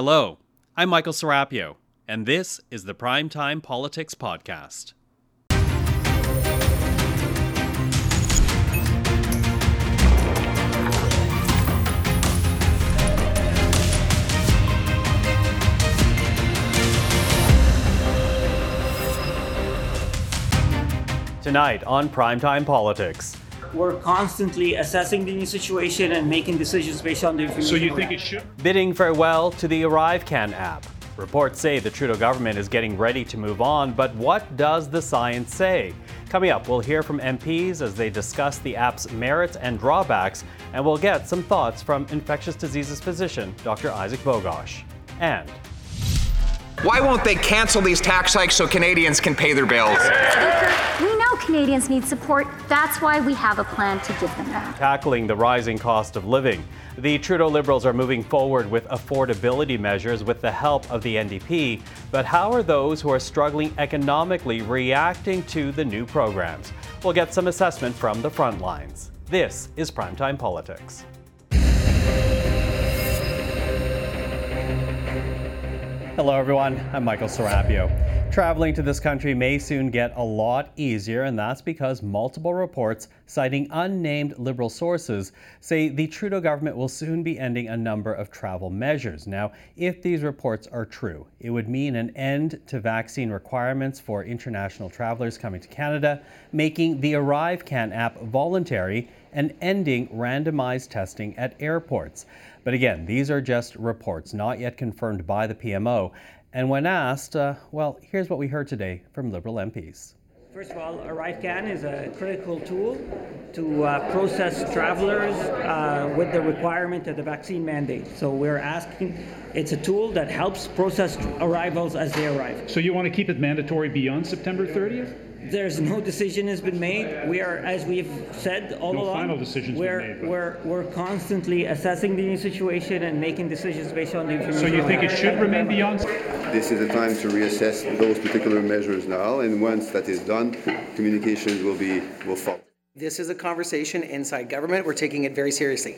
Hello, I'm Michael Serapio, and this is the Primetime Politics Podcast. Tonight on Primetime Politics. We're constantly assessing the new situation and making decisions based on the information. So you think it should? Bidding farewell to the ArriveCan app. Reports say the Trudeau government is getting ready to move on, but what does the science say? Coming up, we'll hear from MPs as they discuss the app's merits and drawbacks, and we'll get some thoughts from infectious diseases physician Dr. Isaac Bogoch. And Why won't they cancel these tax hikes so Canadians can pay their bills? We know Canadians need support. That's why we have a plan to give them that. tackling the rising cost of living. The Trudeau Liberals are moving forward with affordability measures with the help of the NDP, but how are those who are struggling economically reacting to the new programs? We'll get some assessment from the front lines. This is Primetime Politics. Hello, everyone. I'm Michael Serapio. Traveling to this country may soon get a lot easier, and that's because multiple reports citing unnamed Liberal sources say the Trudeau government will soon be ending a number of travel measures. Now, if these reports are true, it would mean an end to vaccine requirements for international travelers coming to Canada, making the ArriveCan app voluntary, and ending randomized testing at airports. But again, these are just reports, not yet confirmed by the PMO. And when asked, uh, well, here's what we heard today from Liberal MPs. First of all, ArriveCan is a critical tool to uh, process travelers uh, with the requirement of the vaccine mandate. So we're asking, it's a tool that helps process arrivals as they arrive. So you want to keep it mandatory beyond September 30th? There's no decision has been made. We are, as we've said all No along, final decision's been we're, made, but- we're, we're constantly assessing the new situation and making decisions based on the information. So you we think have. it should remain beyond? This is the time to reassess those particular measures now, and once that is done, communications will be, will follow. This is a conversation inside government. We're taking it very seriously.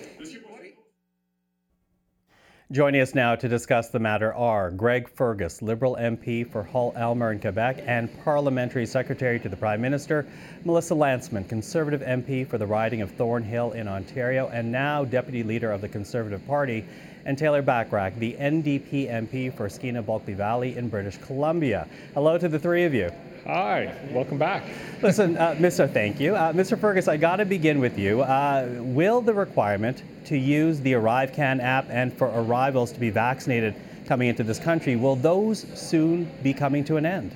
Joining us now to discuss the matter are Greg Fergus, Liberal MP for Hull Aylmer in Quebec and Parliamentary Secretary to the Prime Minister, Melissa Lantsman, Conservative MP for the riding of Thornhill in Ontario and now Deputy Leader of the Conservative Party, and Taylor Bachrach, the NDP MP for Skeena Bulkley Valley in British Columbia. Hello to the three of you. Hi, welcome back. Listen, uh, Mr. Thank you. Uh, Mr. Fergus, I got to begin with you. Uh, will the requirement to use the ArriveCan app and for arrivals to be vaccinated coming into this country, will those soon be coming to an end?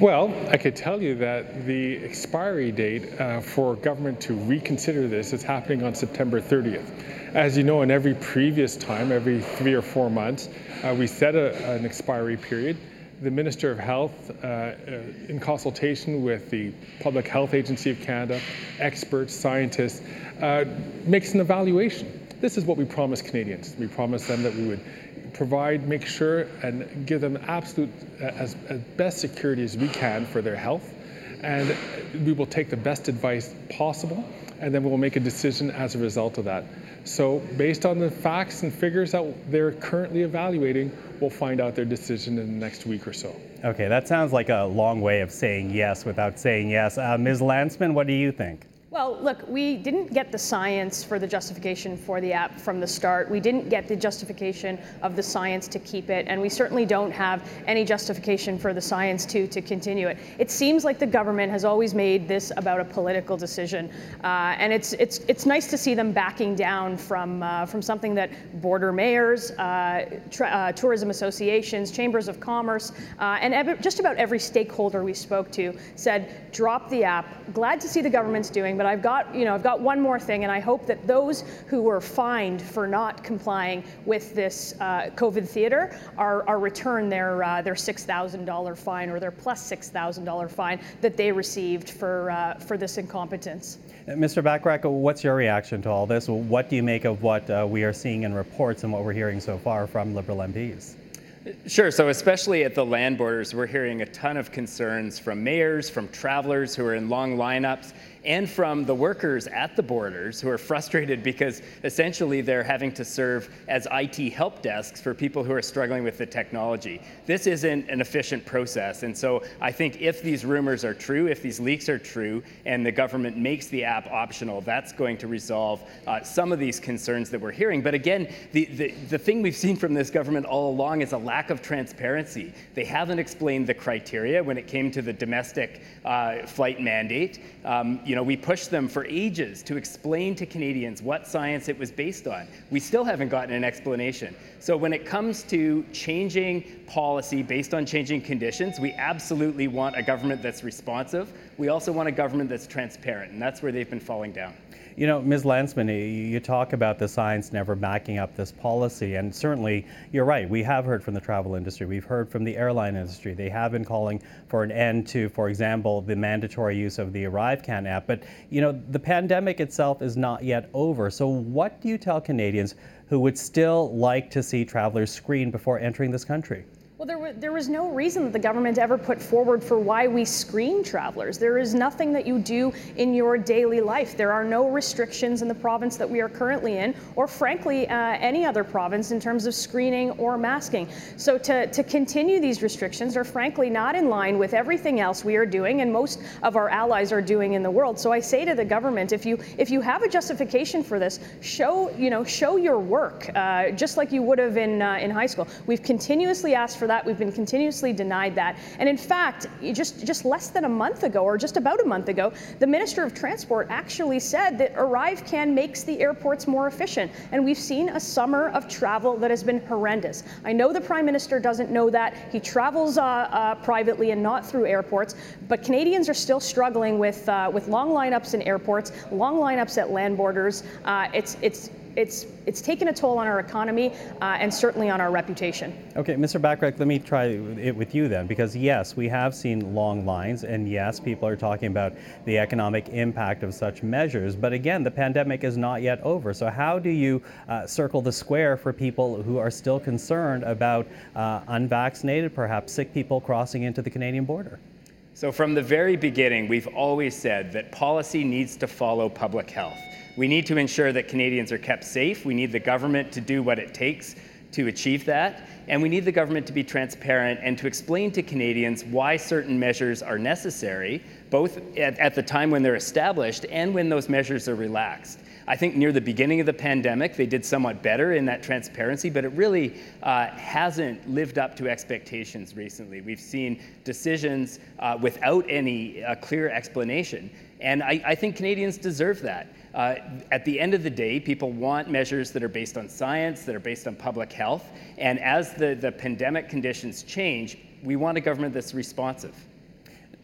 Well, I could tell you that the expiry date uh, for government to reconsider this is happening on September 30th. As you know, in every previous time, every three or four months, uh, we set a, an expiry period. The Minister of Health, uh, uh, in consultation with the Public Health Agency of Canada, experts, scientists, uh, makes an evaluation. This is what we promised Canadians. We promised them that we would provide, make sure, and give them absolute, uh, as, as best security as we can for their health. And we will take the best advice possible, and then we will make a decision as a result of that. So, based on the facts and figures that they're currently evaluating, we'll find out their decision in the next week or so. Okay, that sounds like a long way of saying yes without saying yes. Uh, Ms. Lantsman, what do you think? Well, look, we didn't get the science for the justification for the app from the start. We didn't get the justification of the science to keep it, and we certainly don't have any justification for the science to to continue it. It seems like the government has always made this about a political decision, uh, and it's it's it's nice to see them backing down from uh, from something that border mayors, uh, tra- uh, tourism associations, chambers of commerce, uh, and ev- just about every stakeholder we spoke to said, drop the app. Glad to see the government's doing, but I've got, you know, I've got one more thing, and I hope that those who were fined for not complying with this uh, COVID theater are, are returned their uh, their six thousand dollar fine or their plus plus six thousand dollar fine that they received for uh, for this incompetence. Uh, Mr. Bachrach, what's your reaction to all this? What do you make of what uh, we are seeing in reports and what we're hearing so far from Liberal MPs? Sure. So, especially at the land borders, we're hearing a ton of concerns from mayors, from travelers who are in long lineups, and from the workers at the borders who are frustrated because essentially they're having to serve as IT help desks for people who are struggling with the technology. This isn't an efficient process. And so I think if these rumors are true, if these leaks are true, and the government makes the app optional, that's going to resolve uh, some of these concerns that we're hearing. But again, the, the, the thing we've seen from this government all along is a lack of transparency. They haven't explained the criteria when it came to the domestic uh, flight mandate. Um, you know, we pushed them for ages to explain to Canadians what science it was based on. We still haven't gotten an explanation. So when it comes to changing policy based on changing conditions, we absolutely want a government that's responsive. We also want a government that's transparent, and that's where they've been falling down. You know, Ms. Lantsman, you talk about the science never backing up this policy, and certainly you're right. We have heard from the travel industry, we've heard from the airline industry. They have been calling for an end to, for example, the mandatory use of the ArriveCan app. But, you know, the pandemic itself is not yet over. So, what do you tell Canadians who would still like to see travelers screened before entering this country? Well, there, there was no reason that the government ever put forward for why we screen travelers. There is nothing that you do in your daily life. There are no restrictions in the province that we are currently in, or frankly, uh, any other province in terms of screening or masking. So to, to continue these restrictions are frankly not in line with everything else we are doing and most of our allies are doing in the world. So I say to the government, if you if you have a justification for this, show you know show your work, uh, just like you would have in uh, in high school. We've continuously asked for for that. We've been continuously denied that. And in fact, just, just less than a month ago, or just about a month ago, the Minister of Transport actually said that ArriveCan makes the airports more efficient. And we've seen a summer of travel that has been horrendous. I know the Prime Minister doesn't know that. He travels uh, uh, privately and not through airports. But Canadians are still struggling with, uh, with long lineups in airports, long lineups at land borders. Uh, it's, it's it's it's taken a toll on our economy uh, and certainly on our reputation. Okay, Mr. Bachrach, let me try it with you then, because yes, we have seen long lines, and yes, people are talking about the economic impact of such measures. But again, the pandemic is not yet over. So how do you uh, circle the square for people who are still concerned about uh, unvaccinated, perhaps sick people crossing into the Canadian border? So, from the very beginning, we've always said that policy needs to follow public health. We need to ensure that Canadians are kept safe. We need the government to do what it takes to achieve that. And we need the government to be transparent and to explain to Canadians why certain measures are necessary, both at, at, the time when they're established and when those measures are relaxed. I think near the beginning of the pandemic, they did somewhat better in that transparency, but it really uh, hasn't lived up to expectations recently. We've seen decisions uh, without any uh, clear explanation. And I, I think Canadians deserve that. Uh, at the end of the day, people want measures that are based on science, that are based on public health. And as the, the pandemic conditions change, we want a government that's responsive.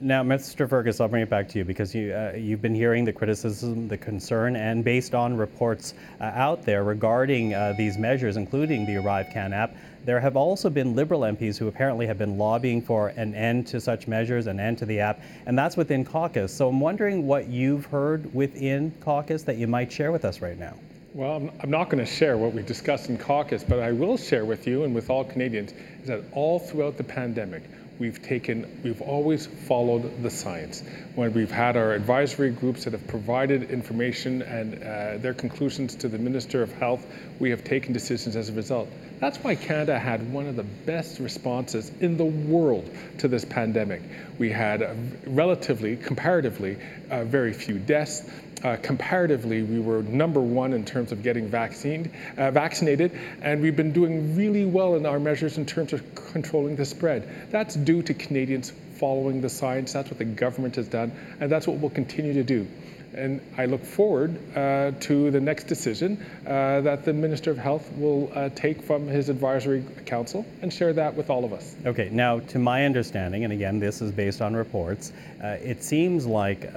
Now, Mr. Fergus, I'll bring it back to you because you, uh, you've been hearing the criticism, the concern, and based on reports uh, out there regarding uh, these measures, including the ArriveCan app, there have also been Liberal MPs who apparently have been lobbying for an end to such measures, an end to the app, and that's within caucus. So I'm wondering what you've heard within caucus that you might share with us right now. Well, I'm not going to share what we discussed in caucus, but I will share with you and with all Canadians is that all throughout the pandemic, we've taken, we've always followed the science. When we've had our advisory groups that have provided information and uh, their conclusions to the Minister of Health, we have taken decisions as a result. That's why Canada had one of the best responses in the world to this pandemic. We had relatively, comparatively, uh, very few deaths. Uh, comparatively, we were number one in terms of getting vaccinated, uh, vaccinated, and we've been doing really well in our measures in terms of controlling the spread. That's due to Canadians following the science. That's what the government has done, and that's what we'll continue to do. And I look forward uh, to the next decision uh, that the Minister of Health will uh, take from his advisory council and share that with all of us. Okay, now to my understanding, and again, this is based on reports, it seems like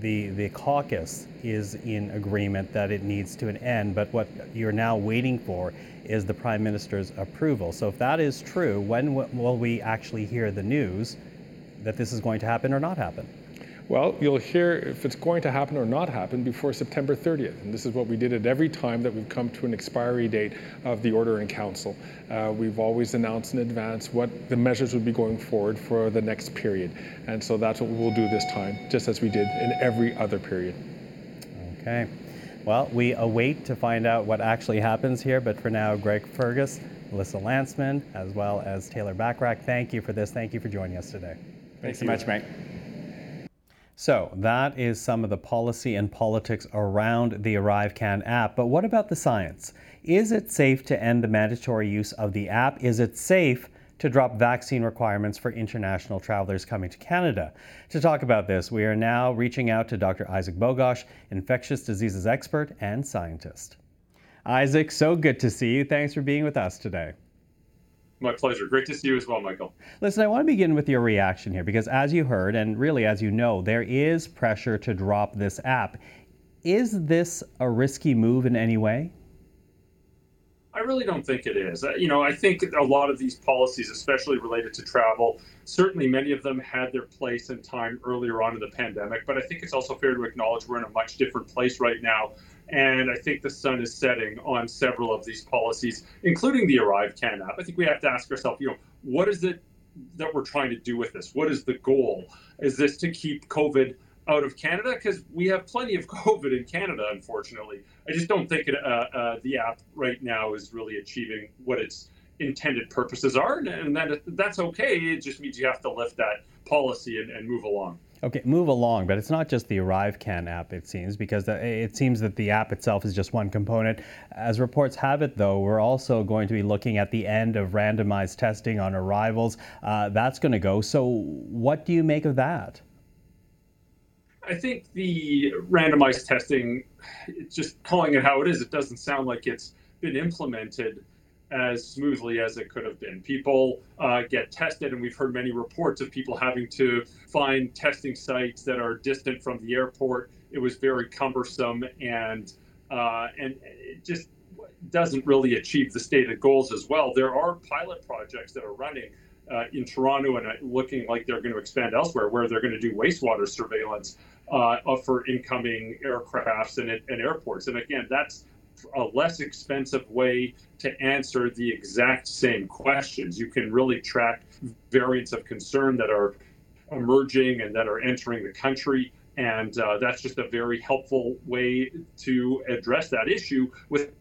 the, the caucus is in agreement that it needs to an end, but what you're now waiting for is the Prime Minister's approval. So if that is true, when will we actually hear the news that this is going to happen or not happen? Well, you'll hear if it's going to happen or not happen before September 30th. And this is what we did at every time that we've come to an expiry date of the order in council. Uh, we've always announced in advance what the measures would be going forward for the next period. And so that's what we'll do this time, just as we did in every other period. Okay. Well, we await to find out what actually happens here, but for now, Greg Fergus, Melissa Lantsman, as well as Taylor Bachrach, thank you for this. Thank you for joining us today. Thanks so much, Mike. So that is some of the policy and politics around the ArriveCan app. But what about the science? Is it safe to end the mandatory use of the app? Is it safe to drop vaccine requirements for international travelers coming to Canada? To talk about this, we are now reaching out to Dr. Isaac Bogoch, infectious diseases expert and scientist. Isaac, so good to see you. Thanks for being with us today. My pleasure. Great to see you as well, Michael. Listen, I want to begin with your reaction here because, as you heard, and really as you know, there is pressure to drop this app. Is this a risky move in any way? I really don't think it is. Uh, you know, I think a lot of these policies, especially related to travel, certainly many of them had their place and time earlier on in the pandemic. But I think it's also fair to acknowledge we're in a much different place right now and I think the sun is setting on several of these policies, including the ArriveCan app. I think we have to ask ourselves, you know, what is it that we're trying to do with this? What is the goal? Is this to keep COVID out of Canada? Because we have plenty of COVID in Canada, unfortunately. I just don't think it, uh, uh, the app right now is really achieving what its intended purposes are, and that, that's okay. It just means you have to lift that policy and, and move along. Okay, move along, but it's not just the ArriveCan app, it seems, because it seems that the app itself is just one component. As reports have it, though, we're also going to be looking at the end of randomized testing on arrivals. Uh, that's going to go. So, what do you make of that? I think the randomized testing, just calling it how it is, it doesn't sound like it's been implemented as smoothly as it could have been. People uh, get tested, and we've heard many reports of people having to find testing sites that are distant from the airport. It was very cumbersome, and uh, and it just doesn't really achieve the stated goals as well. There are pilot projects that are running. Uh, in Toronto and uh, looking like they're going to expand elsewhere, where they're going to do wastewater surveillance uh, for incoming aircrafts and, and airports. And again, that's a less expensive way to answer the exact same questions. You can really track variants of concern that are emerging and that are entering the country. And uh, that's just a very helpful way to address that issue with,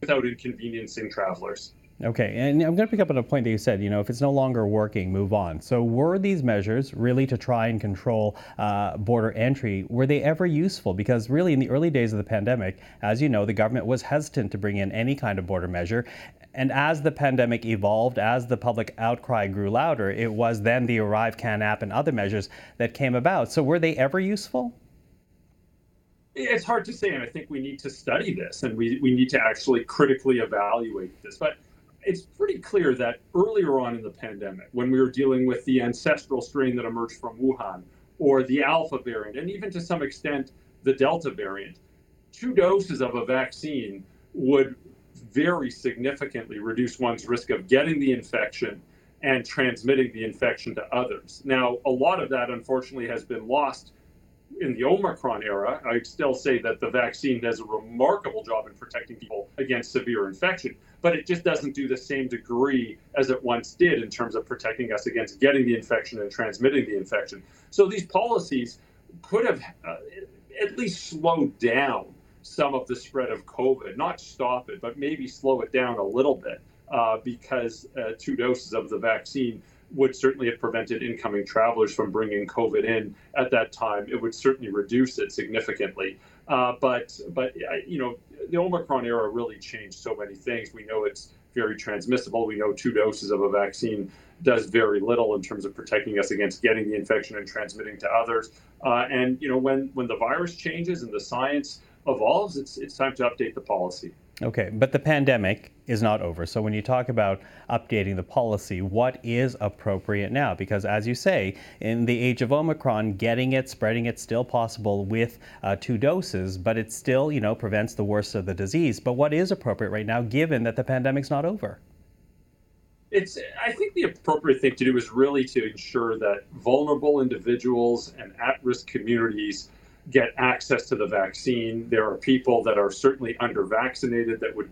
without inconveniencing travelers. Okay, and I'm going to pick up on a point that you said. You know, if it's no longer working, move on. So, were these measures really to try and control uh, border entry? Were they ever useful? Because really, in the early days of the pandemic, as you know, the government was hesitant to bring in any kind of border measure. And as the pandemic evolved, as the public outcry grew louder, it was then the ArriveCan app and other measures that came about. So, were they ever useful? It's hard to say, and I think we need to study this and we, we need to actually critically evaluate this. But it's pretty clear that earlier on in the pandemic, when we were dealing with the ancestral strain that emerged from Wuhan, or the Alpha variant, and even to some extent the Delta variant, two doses of a vaccine would very significantly reduce one's risk of getting the infection and transmitting the infection to others. Now, a lot of that, unfortunately, has been lost in the Omicron era. I'd still say that the vaccine does a remarkable job in protecting people against severe infection but it just doesn't do the same degree as it once did in terms of protecting us against getting the infection and transmitting the infection. So these policies could have uh, at least slowed down some of the spread of COVID, not stop it, but maybe slow it down a little bit uh, because uh, two doses of the vaccine would certainly have prevented incoming travelers from bringing COVID in at that time. It would certainly reduce it significantly. Uh, but but you know the Omicron era really changed so many things. We know it's very transmissible. We know two doses of a vaccine does very little in terms of protecting us against getting the infection and transmitting to others. Uh, and you know when when the virus changes and the science evolves, it's it's time to update the policy. Okay, but the pandemic is not over. So when you talk about updating the policy, what is appropriate now? Because as you say, in the age of Omicron, getting it, spreading it, still possible with uh, two doses, but it still, you know, prevents the worst of the disease. But what is appropriate right now, given that the pandemic's not over? it's I think the appropriate thing to do is really to ensure that vulnerable individuals and at-risk communities get access to the vaccine. There are people that are certainly under vaccinated that would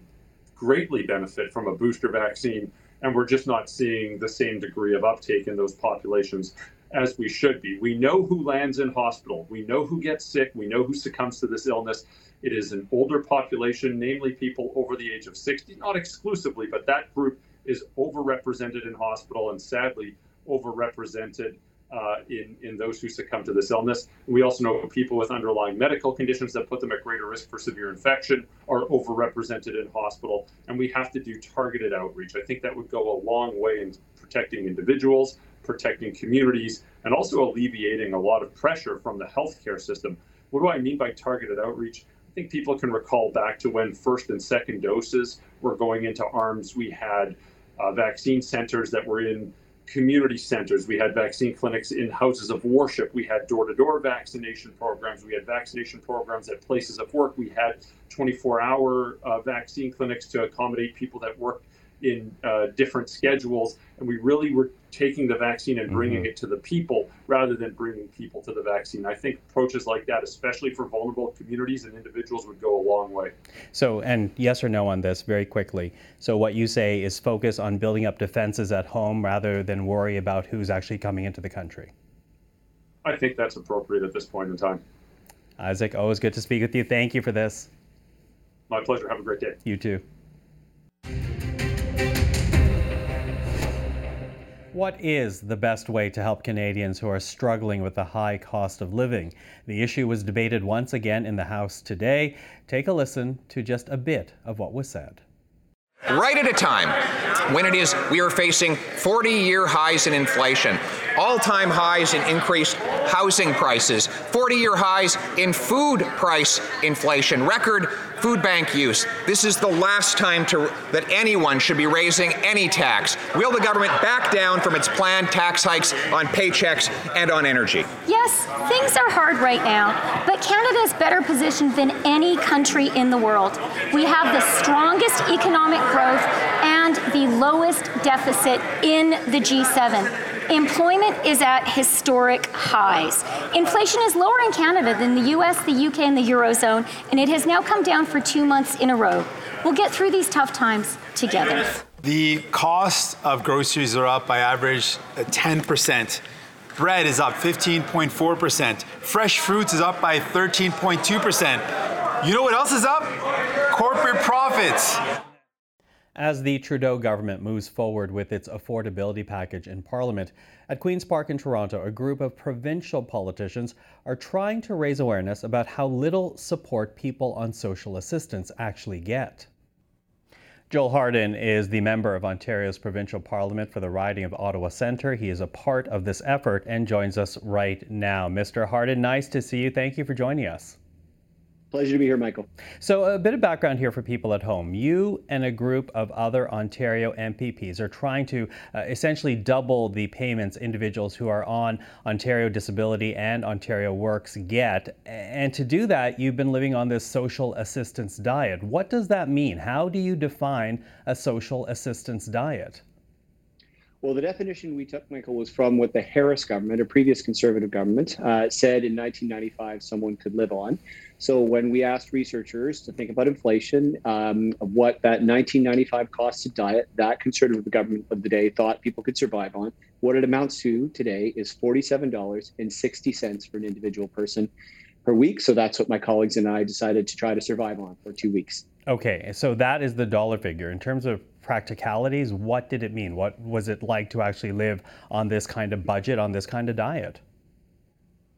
greatly benefit from a booster vaccine, and we're just not seeing the same degree of uptake in those populations as we should be. We know who lands in hospital. We know who gets sick. We know who succumbs to this illness. It is an older population, namely people over the age of 60, not exclusively, but that group is overrepresented in hospital and sadly overrepresented uh, in, in those who succumb to this illness. We also know people with underlying medical conditions that put them at greater risk for severe infection are overrepresented in hospital, and we have to do targeted outreach. I think that would go a long way in protecting individuals, protecting communities, and also alleviating a lot of pressure from the healthcare system. What do I mean by targeted outreach? I think people can recall back to when first and second doses were going into arms. We had uh, vaccine centers that were in community centers. We had vaccine clinics in houses of worship. We had door to door vaccination programs. We had vaccination programs at places of work. We had 24 hour uh, vaccine clinics to accommodate people that work in uh, different schedules, and we really were taking the vaccine and bringing mm-hmm. it to the people rather than bringing people to the vaccine. I think approaches like that, especially for vulnerable communities and individuals, would go a long way. So, and yes or no on this very quickly. So, what you say is focus on building up defenses at home rather than worry about who's actually coming into the country. I think that's appropriate at this point in time. Isaac, always good to speak with you. Thank you for this. My pleasure. Have a great day. You too. What is the best way to help Canadians who are struggling with the high cost of living? The issue was debated once again in the House today. Take a listen to just a bit of what was said. Right at a time when it is we are facing 40 year highs in inflation, all time highs in increased housing prices, 40 year highs in food price inflation, record food bank use. This is the last time to, that anyone should be raising any tax. Will the government back down from its planned tax hikes on paychecks and on energy? Yes, things are hard right now, but Canada is better positioned than any country in the world. We have the strongest economic growth and the lowest deficit in the G7. Employment is at historic highs. Inflation is lower in Canada than the US, the UK, and the Eurozone, and it has now come down for two months in a row. We'll get through these tough times together. The cost of groceries are up by average uh, 10%. Bread is up 15.4%. Fresh fruits is up by 13.2%. You know what else is up? Corporate profits. As the Trudeau government moves forward with its affordability package in Parliament, at Queen's Park in Toronto, a group of provincial politicians are trying to raise awareness about how little support people on social assistance actually get. Joel Harden is the member of Ontario's provincial parliament for the riding of Ottawa Centre. He is a part of this effort and joins us right now. Mr. Harden, nice to see you. Thank you for joining us. Pleasure to be here, Michael. So, a bit of background here for people at home. You and a group of other Ontario MPPs are trying to uh, essentially double the payments individuals who are on Ontario Disability and Ontario Works get. And to do that, you've been living on this social assistance diet. What does that mean? How do you define a social assistance diet? Well, the definition we took, Michael, was from what the Harris government, a previous conservative government, uh, said in 1995 someone could live on. So when we asked researchers to think about inflation, um, what that 1995 cost of diet, that conservative government of the day thought people could survive on, what it amounts to today is $47.60 for an individual person per week. So that's what my colleagues and I decided to try to survive on for two weeks. Okay, so that is the dollar figure. In terms of practicalities, what did it mean? What was it like to actually live on this kind of budget, on this kind of diet?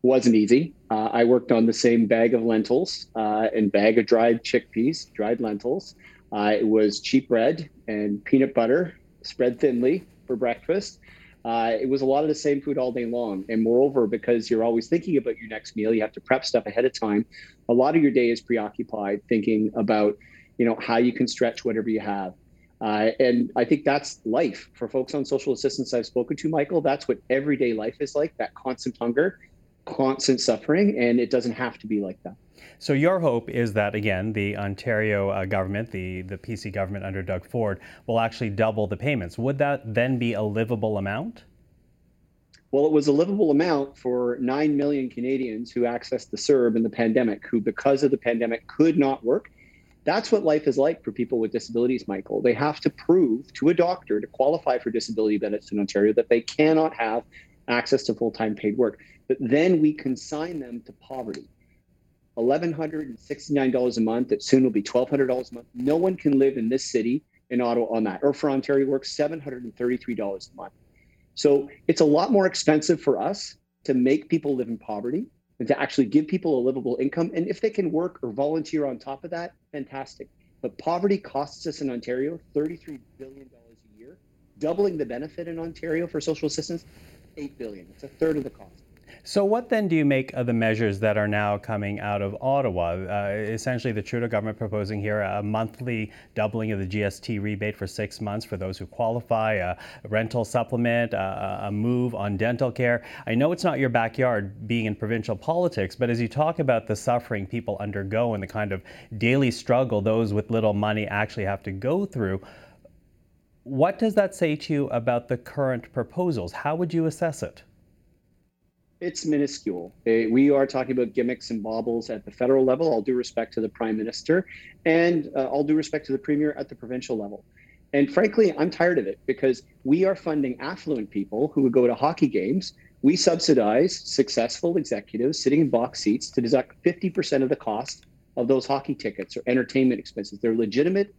wasn't easy. Uh, I worked on the same bag of lentils uh, and bag of dried chickpeas, dried lentils. Uh, it was cheap bread and peanut butter spread thinly for breakfast. Uh, it was a lot of the same food all day long. And moreover, because you're always thinking about your next meal, you have to prep stuff ahead of time. A lot of your day is preoccupied thinking about, you know, how you can stretch whatever you have. Uh, and I think that's life for folks on social assistance I've spoken to, Michael. That's what everyday life is like, that constant hunger constant suffering, and it doesn't have to be like that. So your hope is that again, the Ontario uh, government, the the PC government under Doug Ford, will actually double the payments. Would that then be a livable amount? Well, it was a livable amount for 9 million Canadians who accessed the CERB in the pandemic, who, because of the pandemic, could not work. That's what life is like for people with disabilities, Michael. They have to prove to a doctor to qualify for disability benefits in Ontario that they cannot have access to full time paid work. But then we consign them to poverty. $1,169 a month, that soon will be $1,200 a month. No one can live in this city in Ottawa on that. Or for Ontario work, $733 a month. So it's a lot more expensive for us to make people live in poverty and to actually give people a livable income. And if they can work or volunteer on top of that, fantastic. But poverty costs us in Ontario $33 billion a year. Doubling the benefit in Ontario for social assistance, 8 billion. It's a third of the cost. So, what then do you make of the measures that are now coming out of Ottawa? Uh, essentially, the Trudeau government proposing here a monthly doubling of the GST rebate for six months for those who qualify, a rental supplement, a, a move on dental care. I know it's not your backyard being in provincial politics, but as you talk about the suffering people undergo and the kind of daily struggle those with little money actually have to go through, what does that say to you about the current proposals? How would you assess it? It's minuscule. We are talking about gimmicks and baubles at the federal level, all due respect to the prime minister, and uh, all due respect to the premier at the provincial level. And frankly, I'm tired of it because we are funding affluent people who would go to hockey games. We subsidize successful executives sitting in box seats to deduct 50% of the cost of those hockey tickets or entertainment expenses. They're legitimate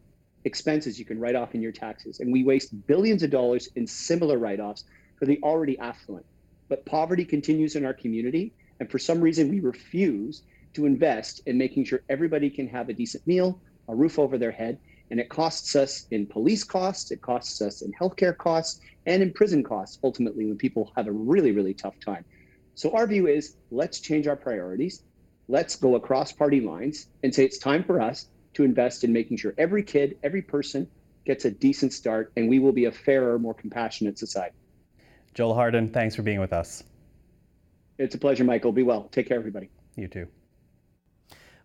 expenses you can write off in your taxes. And we waste billions of dollars in similar write offs for the already affluent but poverty continues in our community. And for some reason, we refuse to invest in making sure everybody can have a decent meal, a roof over their head. And it costs us in police costs, it costs us in healthcare costs, and in prison costs, ultimately, when people have a really, really tough time. So, our view is let's change our priorities. Let's go across party lines and say it's time for us to invest in making sure every kid, every person gets a decent start, and we will be a fairer, more compassionate society. Joel Harden, thanks for being with us. It's a pleasure, Michael. Be well. Take care, everybody. You too.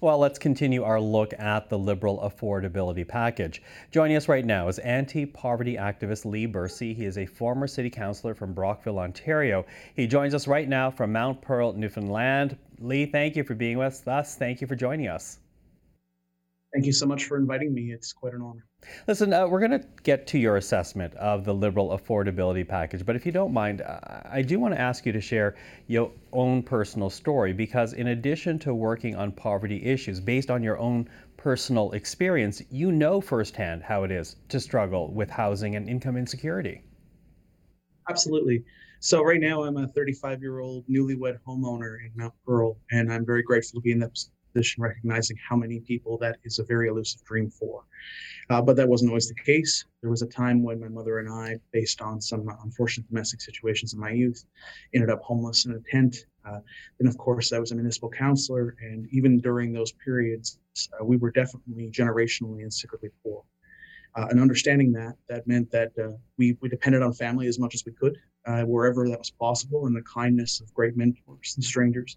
Well, let's continue our look at the Liberal affordability package. Joining us right now is anti poverty activist Lee Bursey. He is a former city councillor from Brockville, Ontario. He joins us right now from Mount Pearl, Newfoundland. Lee, thank you for being with us. Thank you for joining us. Thank you so much for inviting me. It's quite an honor. Listen, uh, we're going to get to your assessment of the Liberal affordability package, but if you don't mind, I do want to ask you to share your own personal story because, in addition to working on poverty issues based on your own personal experience, you know firsthand how it is to struggle with housing and income insecurity. Absolutely. So, right now, I'm a 35 year old newlywed homeowner in Mount Pearl, and I'm very grateful to be in that position, recognizing how many people that is a very elusive dream for. Uh, but that wasn't always the case. There was a time when my mother and I, based on some unfortunate domestic situations in my youth, ended up homeless in a tent. Uh, then, of course, I was a municipal councillor, and even during those periods, uh, we were definitely generationally and secretly poor. Uh, and understanding that, that meant that uh, we, we depended on family as much as we could, uh, wherever that was possible, and the kindness of great mentors and strangers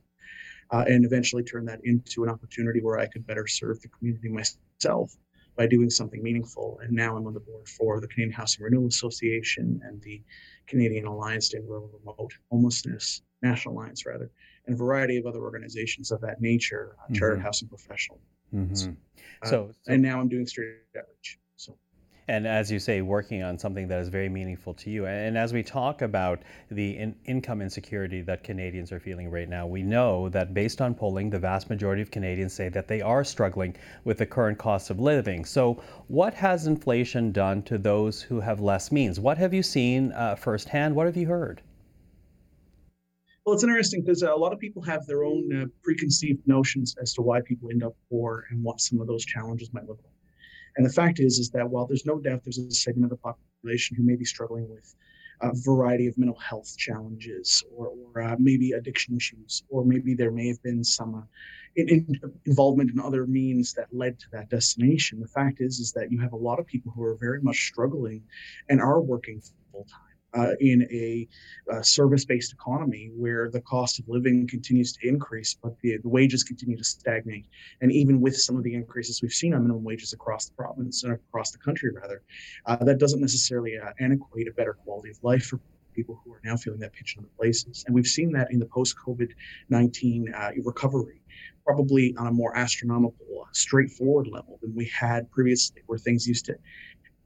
uh, and eventually turn that into an opportunity where I could better serve the community myself by doing something meaningful. And now I'm on the board for the Canadian Housing Renewal Association and the Canadian Alliance to End Rural Remote Homelessness, National Alliance rather, and a variety of other organizations of that nature, uh, mm-hmm. chartered housing professional. Mm-hmm. Uh, so, so, and now I'm doing straight outreach. And as you say, working on something that is very meaningful to you. And as we talk about the in- income insecurity that Canadians are feeling right now, we know that based on polling, the vast majority of Canadians say that they are struggling with the current cost of living. So, what has inflation done to those who have less means? What have you seen uh, firsthand? What have you heard? Well, it's interesting because uh, a lot of people have their own uh, preconceived notions as to why people end up poor and what some of those challenges might look like. And the fact is, is that while there's no doubt there's a segment of the population who may be struggling with a variety of mental health challenges or, or uh, maybe addiction issues, or maybe there may have been some uh, in, in involvement in other means that led to that destination. The fact is, is that you have a lot of people who are very much struggling and are working full time uh, in a uh, service-based economy where the cost of living continues to increase, but the, the, wages continue to stagnate. And even with some of the increases we've seen on minimum wages across the province and across the country, rather, uh, that doesn't necessarily uh, antiquate a better quality of life for people who are now feeling that pinch in other places. And we've seen that in the post-COVID-19 uh, recovery, probably on a more astronomical, straightforward level than we had previously, where things used to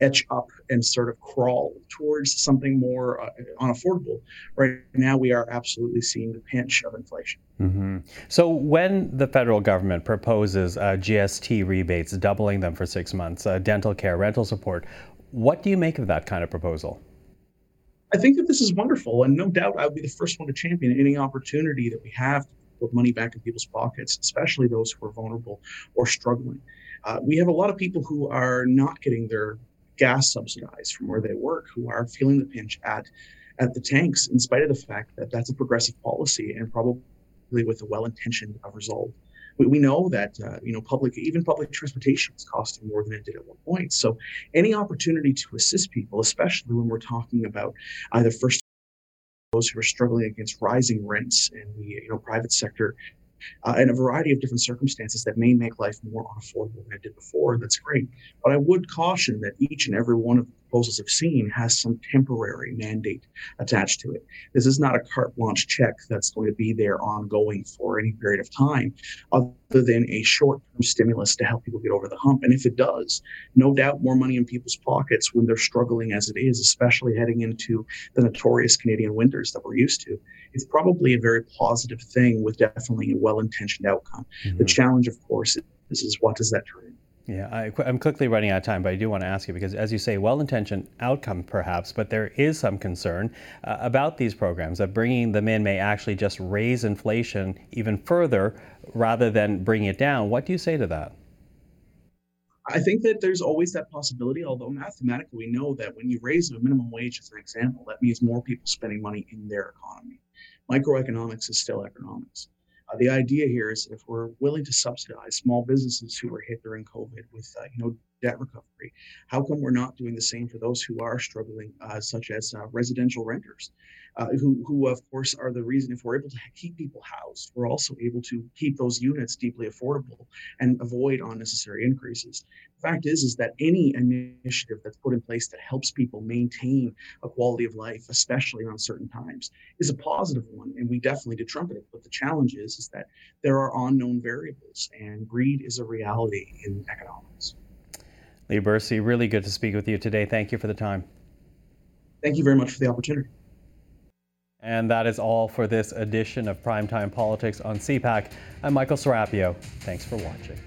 etch up and sort of crawl towards something more uh, unaffordable. Right now, we are absolutely seeing the pinch of inflation. Mm-hmm. So, when the federal government proposes uh, GST rebates, doubling them for six months, uh, dental care, rental support, what do you make of that kind of proposal? I think that this is wonderful, and no doubt I would be the first one to champion any opportunity that we have to put money back in people's pockets, especially those who are vulnerable or struggling. Uh, we have a lot of people who are not getting their gas subsidized from where they work who are feeling the pinch at at the tanks in spite of the fact that that's a progressive policy and probably with a well-intentioned result we, we know that uh, you know public even public transportation is costing more than it did at one point. So any opportunity to assist people especially when we're talking about either first those who are struggling against rising rents in the you know private sector uh, and a variety of different circumstances that may make life more unaffordable than it did before. That's great. But I would caution that each and every one of proposals I've seen has some temporary mandate attached to it. This is not a carte blanche check that's going to be there ongoing for any period of time, other than a short term stimulus to help people get over the hump. And if it does, no doubt more money in people's pockets when they're struggling as it is, especially heading into the notorious Canadian winters that we're used to. It's probably a very positive thing with definitely a well intentioned outcome. Mm-hmm. The challenge, of course, is, is what does that turn into? Yeah, I, am quickly running out of time, but I do want to ask you because, as you say, well intentioned outcome perhaps, but there is some concern uh, about these programs that bringing them in may actually just raise inflation even further rather than bring it down. What do you say to that? I think that there's always that possibility, although mathematically we know that when you raise the minimum wage, as an example, that means more people spending money in their economy. Microeconomics is still economics. Uh, the idea here is if we're willing to subsidize small businesses who were hit during COVID with, uh, you know, debt recovery, how come we're not doing the same for those who are struggling, uh, such as uh, residential renters? uh, who, who of course are the reason if we're able to keep people housed, we're also able to keep those units deeply affordable and avoid unnecessary increases. The fact is, is that any initiative that's put in place that helps people maintain a quality of life, especially in uncertain times, is a positive one, and we definitely did trumpet it. But the challenge is, is that there are unknown variables, and greed is a reality in economics. Lee Bursey, really good to speak with you today. Thank you for the time. Thank you very much for the opportunity. And that is all for this edition of Primetime Politics on CPAC. I'm Michael Serapio. Thanks for watching.